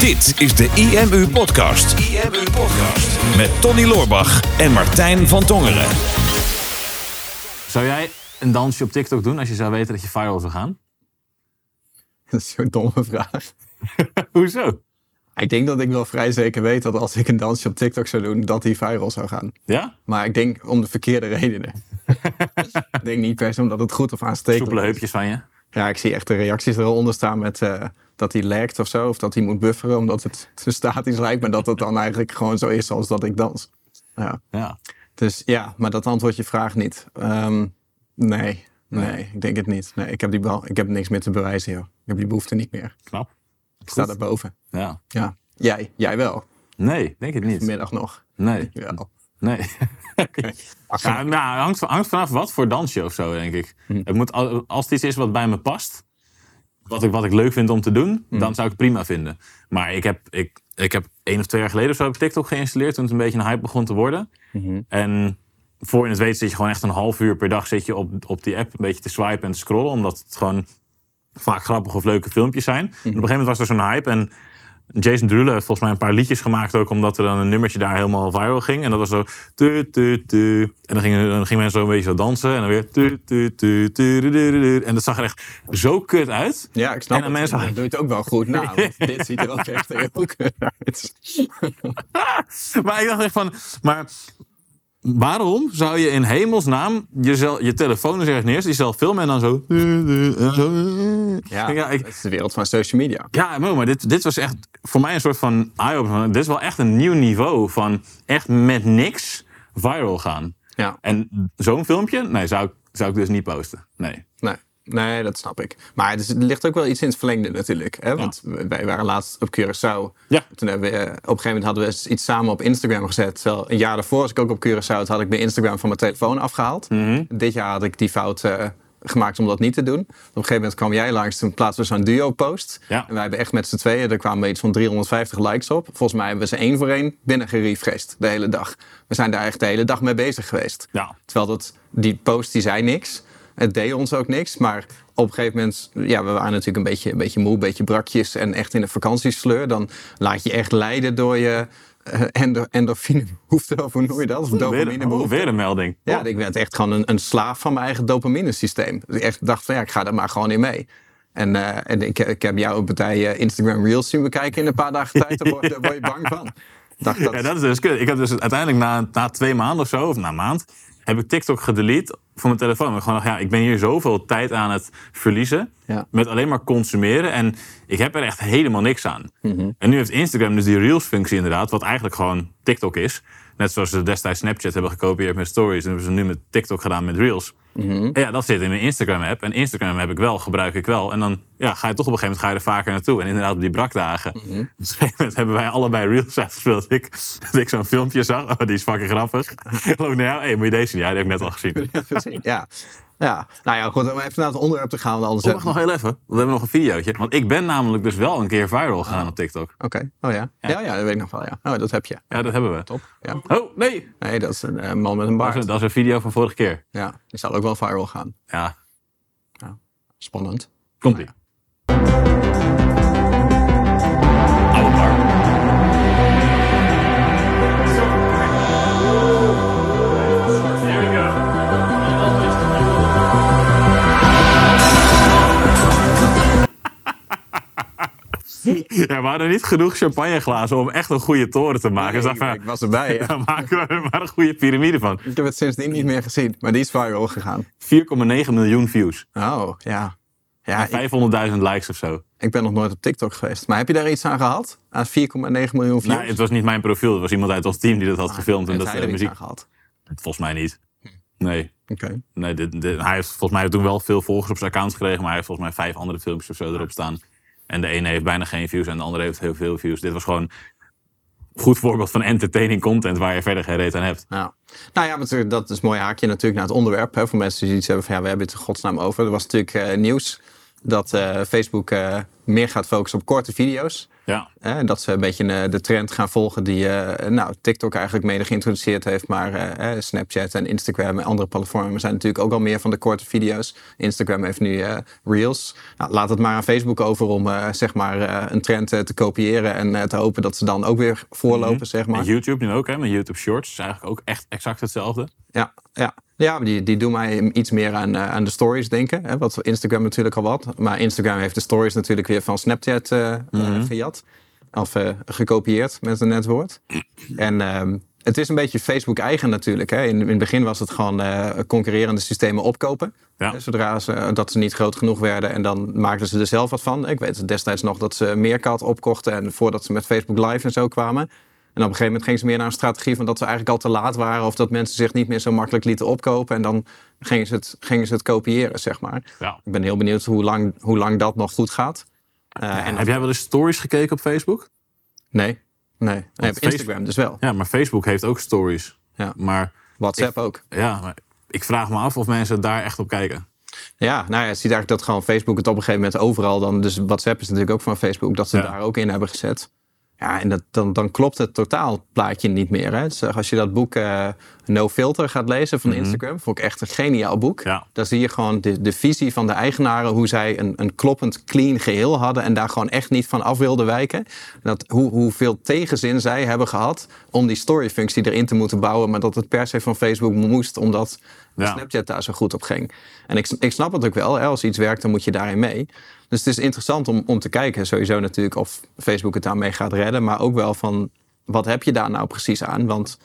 Dit is de IMU Podcast. IMU Podcast. Met Tony Loorbach en Martijn van Tongeren. Zou jij een dansje op TikTok doen als je zou weten dat je viral zou gaan? Dat is zo'n domme vraag. Hoezo? Ik denk dat ik wel vrij zeker weet dat als ik een dansje op TikTok zou doen, dat die viral zou gaan. Ja? Maar ik denk om de verkeerde redenen. ik denk niet per se omdat het goed of aanstekelijk Soepele is. heupjes van je? Ja, ik zie echt de reacties eronder staan met eh, dat hij lagt of zo. Of dat hij moet bufferen omdat het te statisch lijkt. Maar dat het dan eigenlijk gewoon zo is als dat ik dans. Ja. Ja. Dus ja, maar dat antwoord je vraag niet. Ehm, nee, nee, ik denk het niet. Nee, ik heb, die ik heb niks meer te bewijzen, joh. Ik heb die behoefte niet meer. Knap. Ik sta daarboven. Ja. Ja, jij, jij wel. Nee, denk het niet. Vanmiddag nog. Nee. Wel. Nee. Ja, nou, hangt, van- hangt vanaf wat voor dansje of zo, denk ik. Hm. Het moet, al- als het iets is wat bij me past, wat ik, wat ik leuk vind om te doen, Hm. dan zou ik het prima vinden. Maar ik heb, ik, ik heb één of twee jaar geleden of zo heb ik TikTok geïnstalleerd toen het een beetje een hype begon te worden. Mhm. En voor je het weet zit je gewoon echt een half uur per dag zit je op, op die app een beetje te swipen en te scrollen, omdat het gewoon vaak grappige of leuke filmpjes zijn. En op een gegeven moment was er zo'n hype en Jason Derulo heeft volgens mij een paar liedjes gemaakt ook, omdat er dan een nummertje daar helemaal viral ging. En dat was zo... Tu, tu, tu. En dan gingen, dan gingen mensen zo een beetje zo dansen. En dan weer... Tu, tu, tu, tu. En dat zag er echt zo kut uit. Ja, ik snap En dan het. mensen- Dan doe je het ook wel goed na. want dit ziet er ook echt heel kut uit. Maar ik dacht echt van... Maar waarom zou je in hemelsnaam jezelf, je telefoon ergens neerzetten, jezelf filmen en dan zo... Ja, Ja, ik- het is de wereld van social media. Ja, maar dit, dit was echt voor mij een soort van eye-opener. Dit is wel echt een nieuw niveau van echt met niks viral gaan. Ja, En zo'n filmpje, nee, zou ik, zou ik dus niet posten. Nee. Nee. Dat snap ik. Maar er ligt ook wel iets in het verlengde natuurlijk. Hè? Want wij waren laatst op Curaçao. Ja. Toen hebben we, eh, op een gegeven moment hadden we iets samen op Instagram gezet. Terwijl een jaar daarvoor, als ik ook op Curaçao had ik mijn Instagram van mijn telefoon afgehaald. Dit jaar had ik die fout eh, gemaakt om dat niet te doen. Op een gegeven moment kwam jij langs, toen plaatsten we zo'n duo-post. Ja. En wij hebben echt met z'n tweeën, er kwamen iets van 350 likes op. Volgens mij hebben we ze één voor één binnen gerefreshed de hele dag. We zijn daar echt de hele dag mee bezig geweest. Ja. Terwijl dat, die post die zei niks. Het deed ons ook niks. Maar op een gegeven moment, ja, we waren natuurlijk een beetje, een beetje moe, een beetje brakjes en echt in een vakantiesleur. Dan laat je echt leiden door je uh, endo, endorfinebehoefte, of hoe noem je dat? Of Weer, oh, weer een melding. Ja, ik werd echt gewoon een, een slaaf van mijn eigen dopaminesysteem. Dus ik echt dacht van ja, ik ga er maar gewoon in mee. En, eh, en ik, ik heb jou een partij eh, Instagram Reels zien bekijken in een paar dagen tijd. Daar word, daar word je bang van. Dacht dat, Ja, dat is dus kut. Ik heb dus uiteindelijk na, na twee maanden of zo, of na een maand, heb ik TikTok gedelete van mijn telefoon. Ik gewoon dacht, ja, ik ben hier zoveel tijd aan het verliezen. Ja. Met alleen maar consumeren. En ik heb er echt helemaal niks aan. Mhm. En nu heeft Instagram dus die Reels-functie inderdaad, wat eigenlijk gewoon TikTok is. Net zoals ze destijds Snapchat hebben gekopieerd met stories. En hebben ze nu met TikTok gedaan met Reels. En ja, dat zit in mijn Instagram-app. En Instagram heb ik wel, gebruik ik wel. En dan ja, ga je toch op een gegeven moment ga je er vaker naartoe. En inderdaad op die brakdagen. Dus op een gegeven moment hebben wij allebei Reels uitgespeeld. Dat ik, dat ik zo'n filmpje zag. Oh, die is fucking grappig. Ik loop naar jou. Hé, moet je deze zien? Ja, die heb ik net al gezien. gezien. Ja. Ja, nou ja, goed, om even naar het onderwerp te gaan. Anders wacht nog heel even. We hebben nog een videootje. Want ik ben namelijk dus wel een keer viral gegaan op TikTok. Oké, oh ja. ja. Ja, dat weet ik nog wel, ja. Oh, dat heb je. Ja, dat hebben we. Top. Ja. Oh, nee. Nee, dat is een eh, man met een Dat is, baard. dat is een video van vorige keer. Ja, die zal ook wel viral gaan. Ja, Spannend. komt-ie. Oude We hadden niet genoeg champagneglazen om echt een goede toren te maken. Nee, ik was erbij. Ja. daar maken we er maar een goede piramide van. 4,9 Ik heb het sindsdien niet meer gezien, maar die is viral gegaan. miljoen views. Oh, ja. Ja, ik, 500.000 likes of zo. ik ben nog nooit op TikTok geweest. Maar heb je daar iets aan gehad? Aan 4,9 miljoen views? Nou, het was niet mijn profiel. Het was iemand uit ons team die dat had gefilmd. En dat hij eh, er iets muziek. aan gehad? Volgens mij niet. Nee. Oké. nee dit, dit- hij heeft volgens mij toen wel veel volgers op zijn account gekregen. Maar hij heeft volgens mij vijf andere filmpjes of zo erop staan. En de ene heeft bijna geen views en de andere heeft heel veel views. Dit was gewoon een goed voorbeeld van entertaining content waar je verder geen reet aan hebt. Ja. Nou ja, maar dat is een mooi haakje natuurlijk naar het onderwerp. Hè, voor mensen die iets hebben van ja, we hebben het in godsnaam over. Er was natuurlijk eh, nieuws dat eh, Facebook eh, meer gaat focussen op korte video's. Ja. En dat ze een beetje eh, de trend gaan volgen die eh, nou, TikTok eigenlijk mede geïntroduceerd heeft. Maar eh, Snapchat en Instagram en andere platformen zijn natuurlijk ook al meer van de korte video's. Instagram heeft nu Reels. Nou, laat het maar aan Facebook over om zeg maar, een trend te kopiëren. En te hopen dat ze dan ook weer voorlopen, Mhm. zeg maar. En YouTube nu ook, hè? Met YouTube Shorts is eigenlijk ook echt exact hetzelfde. Ja, ja. ja die, die doen mij iets meer aan, aan de stories denken. Hè, wat Instagram natuurlijk al wat. Maar Instagram heeft de stories natuurlijk weer van Snapchat gejat. Of eh, gekopieerd met een net woord. En ehm, het is een beetje Facebook eigen natuurlijk. Hè. In, in het begin was het gewoon eh, concurrerende systemen opkopen. Ja. Hè, Zodra ze, dat ze niet groot genoeg werden. En dan maakten ze er zelf wat van. Ik weet destijds nog dat ze Meerkat opkochten. En voordat ze met Facebook Live en zo kwamen. En op een gegeven moment gingen ze meer naar een strategie van dat ze eigenlijk al te laat waren. Of dat mensen zich niet meer zo makkelijk lieten opkopen. En dan gingen ze het, gingen ze het kopiëren, zeg maar. Ja. Ik ben heel benieuwd hoe lang, hoe lang dat nog goed gaat. Eh, en Heb jij wel eens stories gekeken op Facebook? Nee, nee. nee op Facebook- Instagram dus wel. Ja, maar Facebook heeft ook stories. Ja. Maar, WhatsApp ook. ja, maar ik vraag me af of mensen daar echt op kijken. Ja, nou ja, je ziet eigenlijk dat gewoon Facebook het op een gegeven moment overal dan. Dus WhatsApp is natuurlijk ook van Facebook, dat ze Ja. daar ook in hebben gezet. Ja, en dat, dan, dan klopt het totaalplaatje niet meer. Hè? Dus als je dat boek eh, No Filter gaat lezen van Instagram, vond ik echt een geniaal boek. Ja. Daar zie je gewoon de, de visie van de eigenaren, hoe zij een, een kloppend, clean geheel hadden en daar gewoon echt niet van af wilden wijken. Dat, hoe, hoeveel tegenzin zij hebben gehad om die story-functie erin te moeten bouwen, maar dat het per se van Facebook moest, omdat Ja. Snapchat daar zo goed op ging. En ik, ik snap het ook wel, hè, als iets werkt, dan moet je daarin mee. Dus het is interessant om, om te kijken, sowieso natuurlijk, of Facebook het daarmee gaat redden, maar ook wel van, wat heb je daar nou precies aan? Want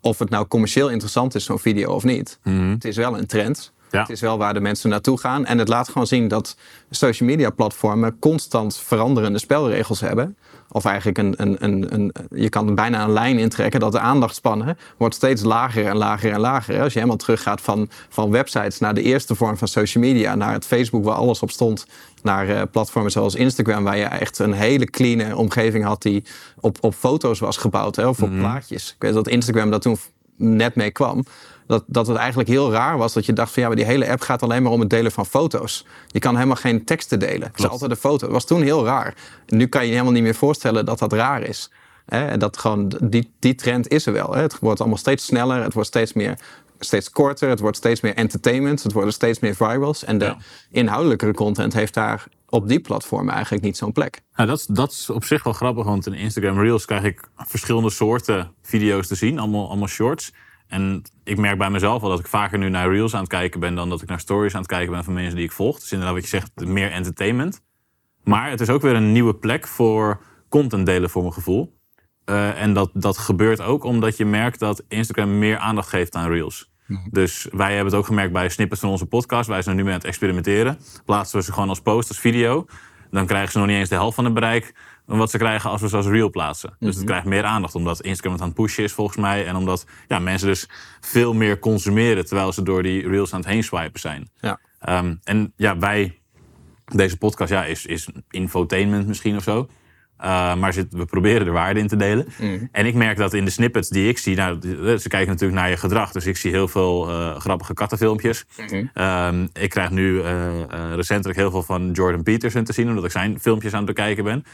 of het nou commercieel interessant is, zo'n video of niet. Het is wel een trend. Ja. Het is wel waar de mensen naartoe gaan. En het laat gewoon zien dat social media platformen constant veranderende spelregels hebben. Of eigenlijk een, een, een, een, je kan bijna een lijn intrekken dat de aandachtspannen wordt steeds lager en lager en lager. Als je helemaal teruggaat van, van websites naar de eerste vorm van social media, naar het Facebook waar alles op stond, naar eh, platformen zoals Instagram, waar je echt een hele clean omgeving had die op, op foto's was gebouwd, hè, of op plaatjes. Ik weet dat Instagram dat toen net mee kwam. Dat, dat het eigenlijk heel raar was dat je dacht van ja, maar die hele app gaat alleen maar om het delen van foto's. Je kan helemaal geen teksten delen. Het is altijd een foto. Dat was toen heel raar. En nu kan je je helemaal niet meer voorstellen dat dat raar is. Hè? En dat gewoon, die, die trend is er wel. Hè? Het wordt allemaal steeds sneller. Het wordt steeds meer steeds korter. Het wordt steeds meer entertainment. Het worden steeds meer virals. En de Ja. inhoudelijkere content heeft daar op die platformen eigenlijk niet zo'n plek. Nou, dat, is- dat is op zich wel grappig, want in Instagram Reels krijg ik verschillende soorten video's te zien, allemaal, allemaal shorts. En ik merk bij mezelf al dat ik vaker nu naar Reels aan het kijken ben dan dat ik naar stories aan het kijken ben van mensen die ik volg. Dus inderdaad wat je zegt, meer entertainment. Maar het is ook weer een nieuwe plek voor content delen voor mijn gevoel. Eh, en dat, dat gebeurt ook omdat je merkt dat Instagram meer aandacht geeft aan Reels. Dus wij hebben het ook gemerkt bij snippets van onze podcast. Wij zijn nu mee aan het experimenteren. Plaatsen we ze gewoon als post, als video. Dan krijgen ze nog niet eens de helft van het bereik wat ze krijgen als we ze als reel plaatsen. Dus het krijgt meer aandacht omdat Instagram het aan het pushen is volgens mij. En omdat ja, mensen dus veel meer consumeren terwijl ze door die reels aan het heen swipen zijn. Ja. Ehm, en ja, wij, deze podcast ja, is, is infotainment misschien of zo. Uh, maar zit, we proberen er waarde in te delen. En ik merk dat in de snippets die ik zie, nou, die- ze kijken natuurlijk naar je gedrag. Dus ik zie heel veel eh, grappige kattenfilmpjes. Ehm, ik krijg nu eh, eh, recentelijk heel veel van Jordan Peterson te zien, omdat ik zijn filmpjes aan het bekijken ben.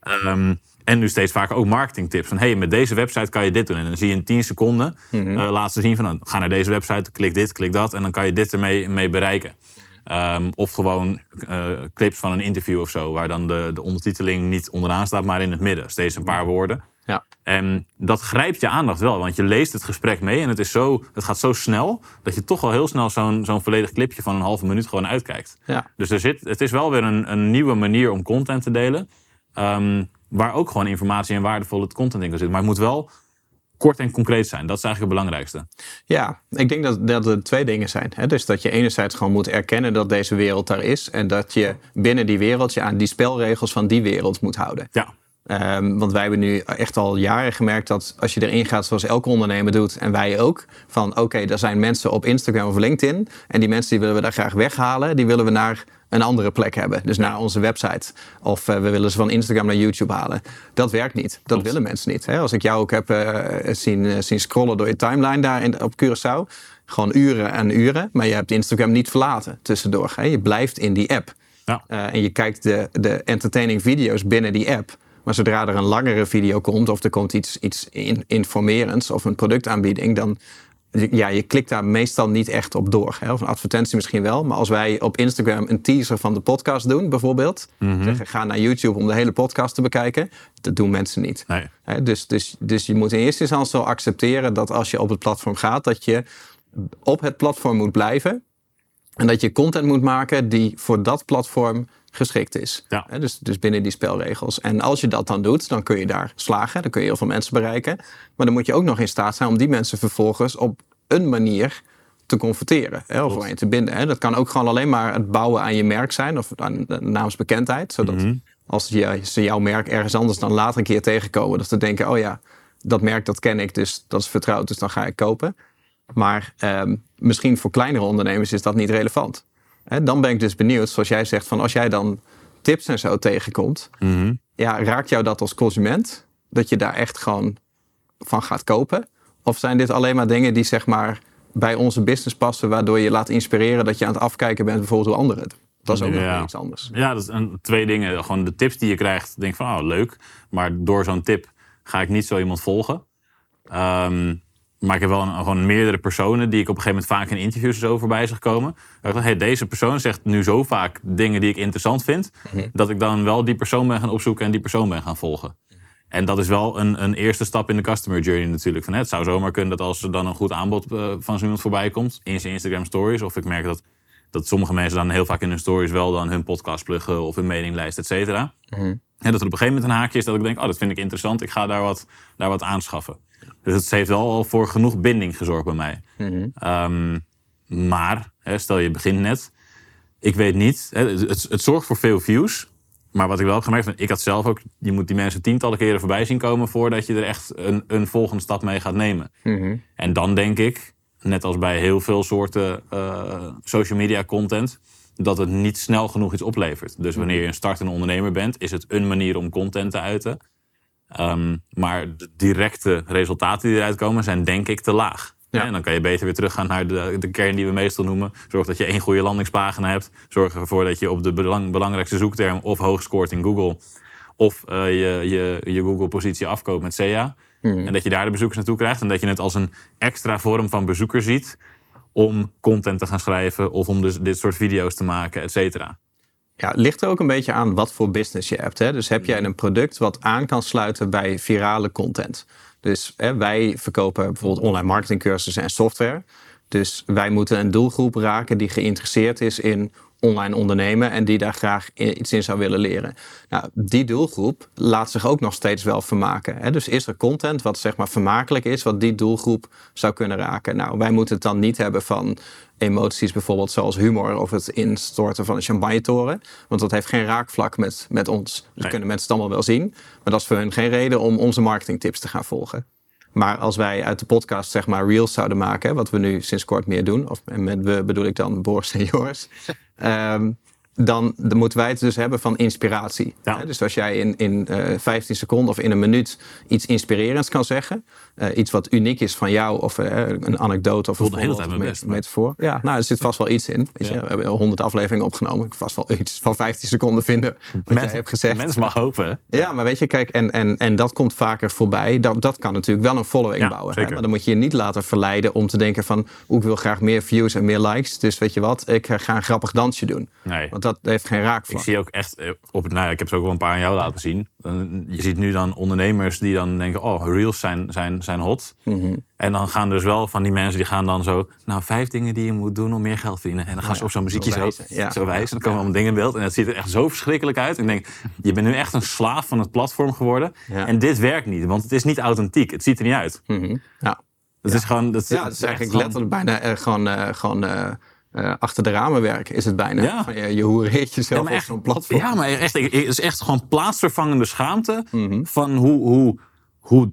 Ehm, en nu steeds vaker ook marketingtips. Van hey, met deze website kan je dit doen. En dan zie je in 10 seconden eh, laat ze zien van nou, ga naar deze website, klik dit, klik dat. En dan kan je dit ermee mee bereiken. Ehm, of gewoon eh, clips van een interview of zo, waar dan de, de ondertiteling niet onderaan staat, maar in het midden. Steeds een paar woorden. Ja. En dat grijpt je aandacht wel, want je leest het gesprek mee en het, is zo, het gaat zo snel dat je toch al heel snel zo'n zo'n volledig clipje van een halve minuut gewoon uitkijkt. Ja. Dus er zit, het is wel weer een, een nieuwe manier om content te delen, ehm, waar ook gewoon informatie en waardevolle content in kan zitten. Maar het moet wel kort en concreet zijn. Dat is eigenlijk het belangrijkste. Ja, ik denk dat, dat er twee dingen zijn. Hè? Dus dat je enerzijds gewoon moet erkennen dat deze wereld daar is. En dat je binnen die wereld je aan die spelregels van die wereld moet houden. Ja, Ehm, want wij hebben nu echt al jaren gemerkt dat als je erin gaat zoals elke ondernemer doet, en wij ook, van oké, er zijn mensen op Instagram of LinkedIn en die mensen die willen we daar graag weghalen, die willen we naar een andere plek hebben. Dus naar onze website. Of eh, we willen ze van Instagram naar YouTube halen. Dat werkt niet. Dat willen mensen niet. Hè? Als ik jou ook heb eh, zien, eh, zien scrollen door je timeline daar in, op Curaçao, gewoon uren en uren, maar je hebt Instagram niet verlaten tussendoor. Hè? Je blijft in die app. Ja. en je kijkt de, de entertaining video's binnen die app. Maar zodra er een langere video komt of er komt iets, iets in, informerends of een productaanbieding, dan ja, je klikt daar meestal niet echt op door. Hè? Of een advertentie misschien wel. Maar als wij op Instagram een teaser van de podcast doen, bijvoorbeeld. Zeggen, ga naar YouTube om de hele podcast te bekijken. Dat doen mensen niet. Nee. Hè, dus, dus, dus je moet in eerste instantie al accepteren dat als je op het platform gaat, dat je op het platform moet blijven. En dat je content moet maken die voor dat platform geschikt is. Ja. Dus, dus binnen die spelregels. En als je dat dan doet, dan kun je daar slagen. Dan kun je heel veel mensen bereiken. Maar dan moet je ook nog in staat zijn om die mensen vervolgens op een manier te converteren. Hè, of aan je te binden. Hè. Dat kan ook gewoon alleen maar het bouwen aan je merk zijn. Of aan de naamsbekendheid. Zodat als je, ze jouw merk ergens anders dan later een keer tegenkomen. Dat ze denken, oh ja, dat merk dat ken ik. Dus dat is vertrouwd. Dus dan ga ik kopen. Maar ehm, misschien voor kleinere ondernemers is dat niet relevant. Hè, dan ben ik dus benieuwd, zoals jij zegt, van als jij dan tips en zo tegenkomt, ja, raakt jou dat als consument? Dat je daar echt gewoon van gaat kopen? Of zijn dit alleen maar dingen die zeg maar bij onze business passen, waardoor je laat inspireren dat je aan het afkijken bent bijvoorbeeld hoe anderen het doen? Dat is ook nog Ja. iets anders. Ja, dat is een, twee dingen. Gewoon de tips die je krijgt, denk van, oh, leuk. Maar door zo'n tip ga ik niet zo iemand volgen. Ehm, maar ik heb wel een- gewoon meerdere personen die ik op een gegeven moment vaak in interviews zo voorbij zag komen. Dat ik hey, deze persoon zegt nu zo vaak dingen die ik interessant vind, dat ik dan wel die persoon ben gaan opzoeken en die persoon ben gaan volgen. En dat is wel een, een eerste stap in de customer journey natuurlijk. Van, hè, het zou zomaar kunnen dat als er dan een goed aanbod eh, van zo iemand voorbij komt in zijn Instagram stories, of ik merk dat, dat sommige mensen dan heel vaak in hun stories wel dan hun podcast pluggen of hun mailinglijst, et cetera. En dat er op een gegeven moment een haakje is dat ik denk, oh, dat vind ik interessant, ik ga daar wat, daar wat aanschaffen. Dus het heeft wel al voor genoeg binding gezorgd bij mij. Ehm, maar, stel je begint net, ik weet niet, hè, het, het, zorgt voor veel views. Maar wat ik wel heb gemerkt, ik had zelf ook, je moet die mensen tientallen keren voorbij zien komen voordat je er echt een, een volgende stap mee gaat nemen. En dan denk ik, net als bij heel veel soorten eh, social media content, dat het niet snel genoeg iets oplevert. Dus wanneer je een startende ondernemer bent, is het een manier om content te uiten. Ehm, maar de directe resultaten die eruit komen, zijn denk ik te laag. Ja. En dan kan je beter weer teruggaan naar de, de kern die we meestal noemen. Zorg dat je één goede landingspagina hebt. Zorg ervoor dat je op de belang- belangrijkste zoekterm of hoog scoort in Google. Of eh, je, je, je Google-positie afkoopt met SEA. En dat je daar de bezoekers naartoe krijgt. En dat je het als een extra vorm van bezoeker ziet. Om content te gaan schrijven. Of om dus dit soort video's te maken, et cetera. Ja, het ligt er ook een beetje aan wat voor business je hebt. Hè? Dus heb jij een product wat aan kan sluiten bij virale content. Dus hè, wij verkopen bijvoorbeeld online marketingcursussen en software. Dus wij moeten een doelgroep raken die geïnteresseerd is in online ondernemen en die daar graag iets in zou willen leren. Nou, die doelgroep laat zich ook nog steeds wel vermaken. Hè? Dus is er content wat zeg maar vermakelijk is, wat die doelgroep zou kunnen raken? Nou, wij moeten het dan niet hebben van emoties bijvoorbeeld zoals humor of het instorten van een champagnetoren. Want dat heeft geen raakvlak met, met ons. Dus Nee. kunnen mensen het allemaal wel zien. Maar dat is voor hun geen reden om onze marketingtips te gaan volgen. Maar als wij uit de podcast zeg maar reels zouden maken, wat we nu sinds kort meer doen, of en met we bedoel ik dan Boris en Joris, dan, dan moeten wij het dus hebben van inspiratie. Ja. Dus als jij in, in eh 15 seconden of in een minuut iets inspirerends kan zeggen, eh, iets wat uniek is van jou, of eh, een anekdote of voel de hele een tijd best, een maar- metafoor. Ja, nou, er zit vast wel iets in. Weet je, we hebben al 100 afleveringen opgenomen. Ik vast wel iets van 15 seconden vinden wat jij hebt gezegd. Mensen mag hopen. Ja, maar weet je, kijk, en, en, en dat komt vaker voorbij. Dat, dat kan natuurlijk wel een following Ja, bouwen. Hè? Maar dan moet je je niet laten verleiden om te denken van... "Oeh, ik wil graag meer views en meer likes. Dus weet je wat, ik eh, ga een grappig dansje doen. Nee. Want dat heeft geen Ik raakvlak. zie ook echt, eh, op het, nou, ja, ik heb ze ook wel een paar aan jou laten zien. Dan- Je ziet nu dan ondernemers die dan denken, oh, reels zijn, zijn, zijn hot. Mhm. En dan gaan dus wel van die mensen die gaan dan zo, nou, vijf dingen die je moet doen om meer geld te verdienen. En dan gaan ze op zo'n muziekje zo, zo zo wijzen, wijzen. ja. En dan komen allemaal dingen in beeld. En het ziet er echt zo verschrikkelijk uit. Ik denk, je bent nu echt een slaaf van het platform geworden. En dit werkt niet, want het is niet authentiek. Het ziet er niet uit. Mhm. Ja. Het is gewoon, dat, ja, het is eigenlijk gewoon- letterlijk bijna eh, gewoon, eh, gewoon eh, eh, achter de ramen werk is het bijna. Ja. Van, je, je hoereert jezelf op zo'n platform. Ja, maar echt, het is echt gewoon plaatsvervangende schaamte Mhm. van hoe, hoe, hoe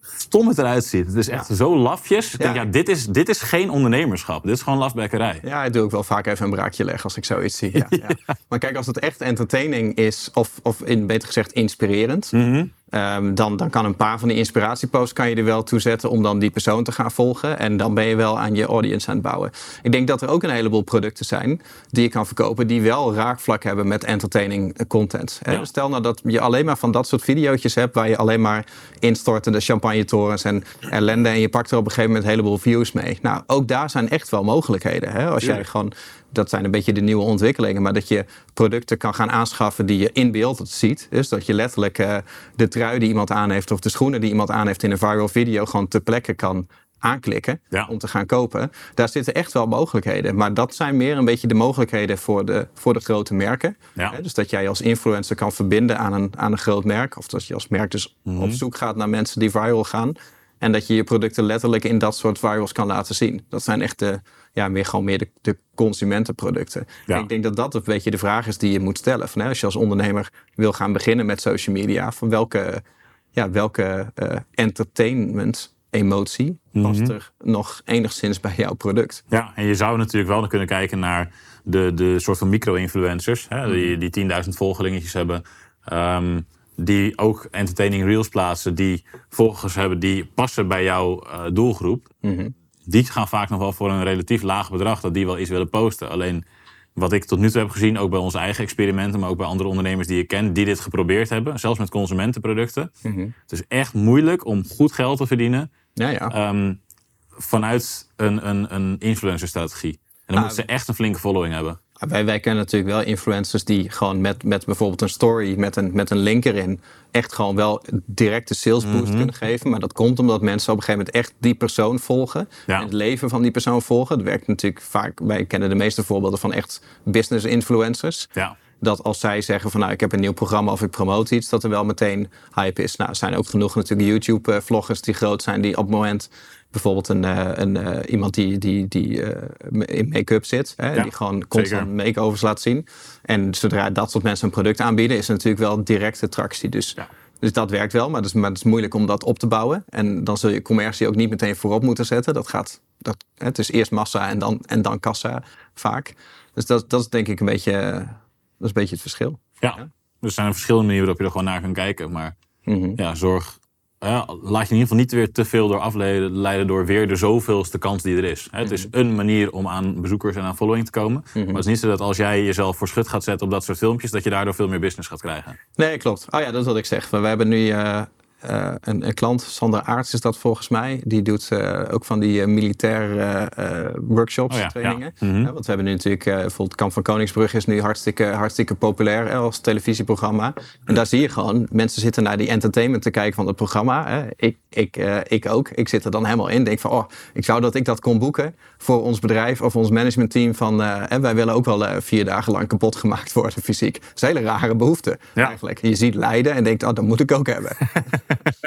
stom het eruit ziet. Het is echt zo lafjes. Ik denk, Ja. dit, is, dit is geen ondernemerschap. Dit is gewoon lafbekkerij. Ja, ik doe ook wel vaak even een braakje leggen als ik zoiets zie. Ja, ja. Maar kijk, als het echt entertaining is, of, of in, beter gezegd inspirerend, Mhm. Ehm, dan, dan kan een paar van die inspiratieposts kan je er wel toe zetten om dan die persoon te gaan volgen. En dan ben je wel aan je audience aan het bouwen. Ik denk dat er ook een heleboel producten zijn die je kan verkopen die wel raakvlak hebben met entertaining content. Ja. Stel nou dat je alleen maar van dat soort video's hebt waar je alleen maar instortende champagnetorens en ellende en je pakt er op een gegeven moment een heleboel views mee. Nou, ook daar zijn echt wel mogelijkheden. Hè? Als jij gewoon dat zijn een beetje de nieuwe ontwikkelingen. Maar dat je producten kan gaan aanschaffen die je in beeld ziet. Dus dat je letterlijk eh, de trui die iemand aan heeft... of de schoenen die iemand aan heeft in een viral video... gewoon ter plekke kan aanklikken Ja. om te gaan kopen. Daar zitten echt wel mogelijkheden. Maar dat zijn meer een beetje de mogelijkheden voor de, voor de grote merken. Ja. Dus dat jij als influencer kan verbinden aan een, aan een groot merk. Of dat je als merk dus Mhm. op zoek gaat naar mensen die viral gaan. En dat je je producten letterlijk in dat soort virals kan laten zien. Dat zijn echt de, ja, meer gewoon meer de, de consumentenproducten. Ja. En ik denk dat dat een beetje de vraag is die je moet stellen. Van, hè, als je als ondernemer wil gaan beginnen met social media, van welke, ja, welke eh, entertainment emotie past Mhm. er nog enigszins bij jouw product? Ja, en je zou natuurlijk wel kunnen kijken naar de, de soort van micro-influencers. Die, die 10.000 volgelingetjes hebben. ehm, die ook entertaining reels plaatsen. Die volgers hebben die passen bij jouw eh, doelgroep. Die gaan vaak nog wel voor een relatief laag bedrag dat die wel iets willen posten. Alleen wat ik tot nu toe heb gezien, ook bij onze eigen experimenten, maar ook bij andere ondernemers die ik ken, die dit geprobeerd hebben, zelfs met consumentenproducten. Het is echt moeilijk om goed geld te verdienen Ja, ja. ehm, vanuit een, een, een influencer-strategie. En dan Nou, moeten ze echt een flinke following hebben. Wij, wij kennen natuurlijk wel influencers die gewoon met, met bijvoorbeeld een story met een, met een link erin echt gewoon wel directe sales boost Mhm. kunnen geven. Maar dat komt omdat mensen op een gegeven moment echt die persoon volgen. Ja. En het leven van die persoon volgen. Dat werkt natuurlijk vaak, wij kennen de meeste voorbeelden van echt business influencers. Ja. Dat als zij zeggen van nou ik heb een nieuw programma of ik promote iets, dat er wel meteen hype is. Nou, er zijn ook genoeg natuurlijk YouTube-vloggers die groot zijn, die op het moment bijvoorbeeld een, eh, een, eh, iemand die, die, die eh, in make-up zit, hè, Ja, die gewoon constant makeovers laat zien. En zodra dat soort mensen een product aanbieden, is er natuurlijk wel directe tractie. Dus, Ja. dus dat werkt wel, maar het, is, maar het is moeilijk om dat op te bouwen. En dan zul je commercie ook niet meteen voorop moeten zetten. Dat gaat, dat, hè, het is eerst massa en dan, en dan kassa vaak. Dus dat, dat is denk ik een beetje, dat is een beetje het verschil. Ja. Er zijn verschillende manieren waarop je er gewoon naar kan kijken. Maar Mhm. ja, zorg. Ja, laat je in ieder geval niet weer te veel door afleiden leiden door weer de zoveelste kans die er is. Hè, Het is Mhm. een manier om aan bezoekers en aan following te komen. Maar het is niet zo dat als jij jezelf voor schut gaat zetten op dat soort filmpjes, dat je daardoor veel meer business gaat krijgen. Nee, klopt. Oh ja, dat is wat ik zeg. We hebben nu eh, eh, een, een klant, Sander Aarts is dat volgens mij. Die doet eh, ook van die militair eh, eh, workshops, Oh ja, trainingen. ja. Mhm. Want we hebben nu natuurlijk, bijvoorbeeld Kamp van Koningsbrug is nu hartstikke, hartstikke populair als televisieprogramma. En daar zie je gewoon, mensen zitten naar die entertainment te kijken van het programma. Hè. Ik, ik, ik ook. Ik zit er dan helemaal in. Denk van, oh, ik zou dat ik dat kon boeken voor ons bedrijf of ons managementteam. Van, hè, wij willen ook wel vier dagen lang kapot gemaakt worden fysiek. Dat is een hele rare behoefte Ja. eigenlijk. Je ziet lijden en denkt, oh, dat moet ik ook hebben.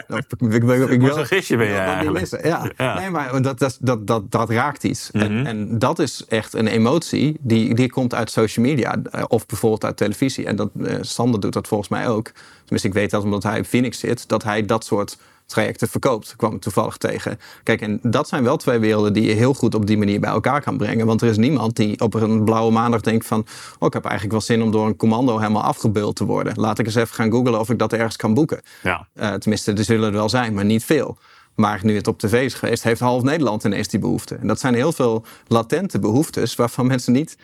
Ik, ik, ik, een gistje ben je wil. Ja. Ja. Nee, maar dat, dat, dat, dat, dat raakt iets. Mhm. en, en dat is echt een emotie die, die komt uit social media eh, of bijvoorbeeld uit televisie. En dat, eh, Sander doet dat volgens mij ook. Tenminste, ik weet dat omdat hij in Phoenix zit, dat hij dat soort trajecten verkoopt. Kwam ik toevallig tegen. Kijk, en dat zijn wel twee werelden die je heel goed op die manier bij elkaar kan brengen. Want er is niemand die op een blauwe maandag denkt van... oh, ik heb eigenlijk wel zin om door een commando helemaal afgebeuld te worden. Laat ik eens even gaan googlen of ik dat ergens kan boeken. Ja. Eh, tenminste, er zullen er wel zijn, maar niet veel. Maar nu het op tv is geweest, heeft half Nederland ineens die behoefte. En dat zijn heel veel latente behoeftes waarvan mensen niet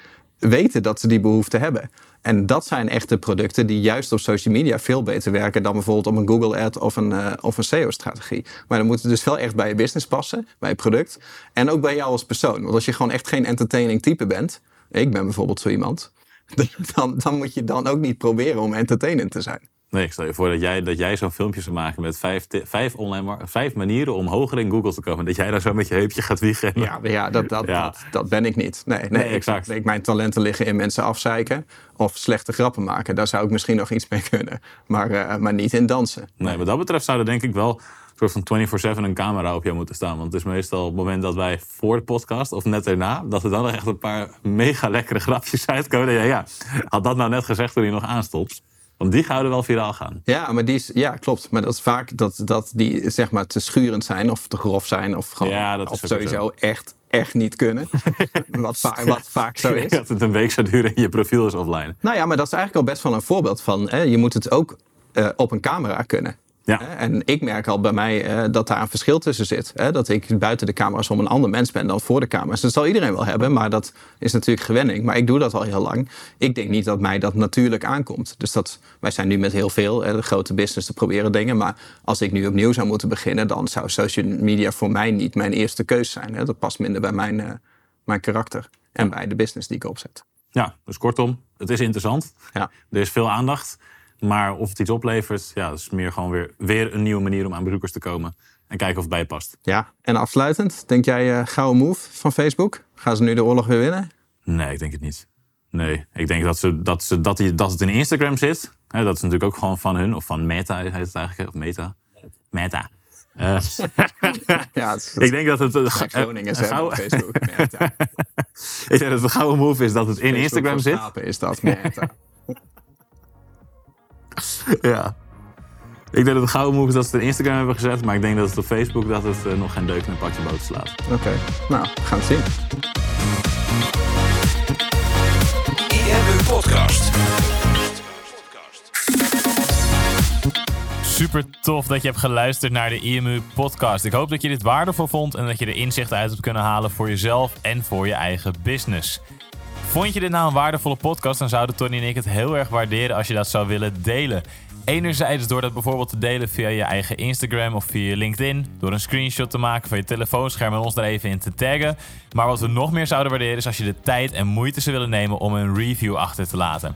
weten dat ze die behoefte hebben. En dat zijn echte producten die juist op social media veel beter werken dan bijvoorbeeld op een Google ad of een, eh, of een SEO-strategie. Maar dan moet het dus wel echt bij je business passen, bij je product. En ook bij jou als persoon. Want als je gewoon echt geen entertaining type bent, ik ben bijvoorbeeld zo iemand, dan, dan moet je dan ook niet proberen om entertainend te zijn. Nee, ik stel je voor dat jij, dat jij zo'n filmpje zou maken met vijf, vijf, online vijf manieren om hoger in Google te komen. Dat jij daar zo met je heupje gaat wiegen. en- Ja, ja, dat, dat, Ja. Dat, dat ben ik niet. Nee, nee, exact. Ik, mijn talenten liggen in mensen afzeiken of slechte grappen maken. Daar zou ik misschien nog iets mee kunnen. Maar, eh, maar niet in dansen. Nee, wat dat betreft zou er denk ik wel een soort van 24-7 een camera op jou moeten staan. Want het is meestal op het moment dat wij voor de podcast of net daarna, dat er dan echt een paar mega lekkere grapjes uitkomen. Ja, ja, had dat nou net gezegd toen hij nog aanstond. Want die zouden wel viraal gaan. Ja, maar die is, ja, klopt. Maar dat is vaak dat, dat die zeg maar te schurend zijn of te grof zijn. Of gewoon Ja, dat is of sowieso echt, echt niet kunnen. wat, va- wat vaak zo is. Dat het een week zou duren en je profiel is offline. Nou ja, maar dat is eigenlijk al best wel een voorbeeld van. Hè, je moet het ook eh, op een camera kunnen. Ja. En ik merk al bij mij eh, dat daar een verschil tussen zit. Hè? Dat ik buiten de camera's om een ander mens ben dan voor de camera's. Dat zal iedereen wel hebben, maar dat is natuurlijk gewenning. Maar ik doe dat al heel lang. Ik denk niet dat mij dat natuurlijk aankomt. Dus dat, wij zijn nu met heel veel hè, de grote business te proberen dingen. Maar als ik nu opnieuw zou moeten beginnen, dan zou social media voor mij niet mijn eerste keus zijn. Hè? Dat past minder bij mijn, eh, mijn karakter en bij de business die ik opzet. Ja, dus kortom, het is interessant. Ja. Er is veel aandacht. Maar of het iets oplevert, ja, dat is meer gewoon weer, weer een nieuwe manier om aan bezoekers te komen. En kijken of het bij je past. Ja, en afsluitend, denk jij uh, gouden move van Facebook? Gaan ze nu de oorlog weer winnen? Nee, ik denk het niet. Nee, ik denk dat, ze, dat, ze, dat, die, dat het in Instagram zit. Hè, dat is natuurlijk ook gewoon van hun, of van Meta heet het eigenlijk, of Meta. Meta. Eh, Ja, het is, ik denk dat het... eh, Groningen eh, zeggen gauw- op Facebook. Meta. ik denk dat het gouden move is dat het in Instagram zit. is dat, Meta. Ja. Ik denk dat het gouden move is dat ze het in Instagram hebben gezet. Maar ik denk dat het op Facebook dat het eh, nog geen deuk in een pakje boter slaat. Oké, nou, we gaan het zien. IMU Podcast. Super tof dat je hebt geluisterd naar de IMU podcast. Ik hoop dat je dit waardevol vond en dat je er inzichten uit hebt kunnen halen voor jezelf en voor je eigen business. Vond je dit nou een waardevolle podcast, dan zouden Tony en ik het heel erg waarderen als je dat zou willen delen. Enerzijds door dat bijvoorbeeld te delen via je eigen Instagram of via LinkedIn. Door een screenshot te maken van je telefoonscherm en ons er even in te taggen. Maar wat we nog meer zouden waarderen is als je de tijd en moeite zou willen nemen om een review achter te laten.